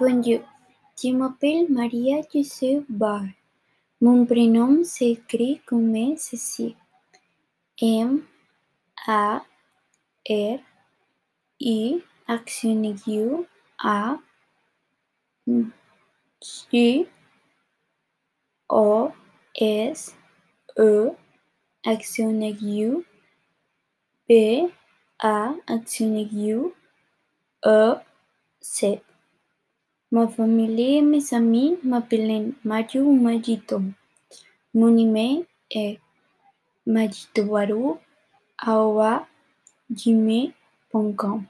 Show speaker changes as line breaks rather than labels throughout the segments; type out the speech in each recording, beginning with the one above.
Bonjour, je m'appelle Maria Joseph Barr. Mon prénom s'écrit comme ceci. M A R I accent aigu A J O S E accent aigu B A accent aigu E C. Ma famille et mes amis m'appellent Maju ou. Mon email est majitobaru@gmail.com.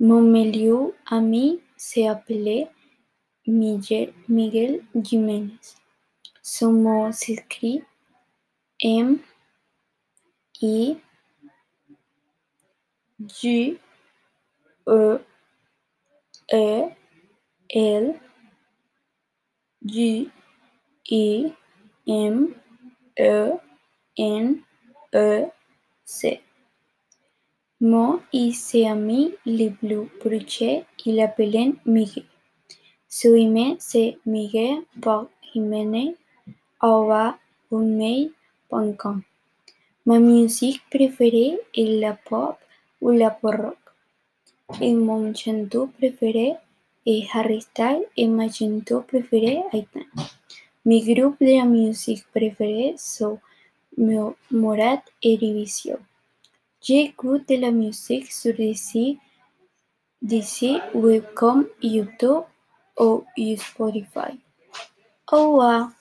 Mon meilleur ami s'appelle Miguel, Miguel Jiménez. Son nom s'écrit M I G E E L, G, E, M, E, N, E, C. Mo y Seami Liblu Bruche y la Belén Miguel. Suime se Miguel por Jiménez Aoba Unmei Pancom. Ma musique préférée est la pop ou la rock. Et mon chanteur préféré eh, Harry Styles e Magento preferé Aitana. Mi grup e de la music preferé so Morat e Divisió. J'ai goût de la musique sur DC, DC Webcom, YouTube ou Spotify. Au.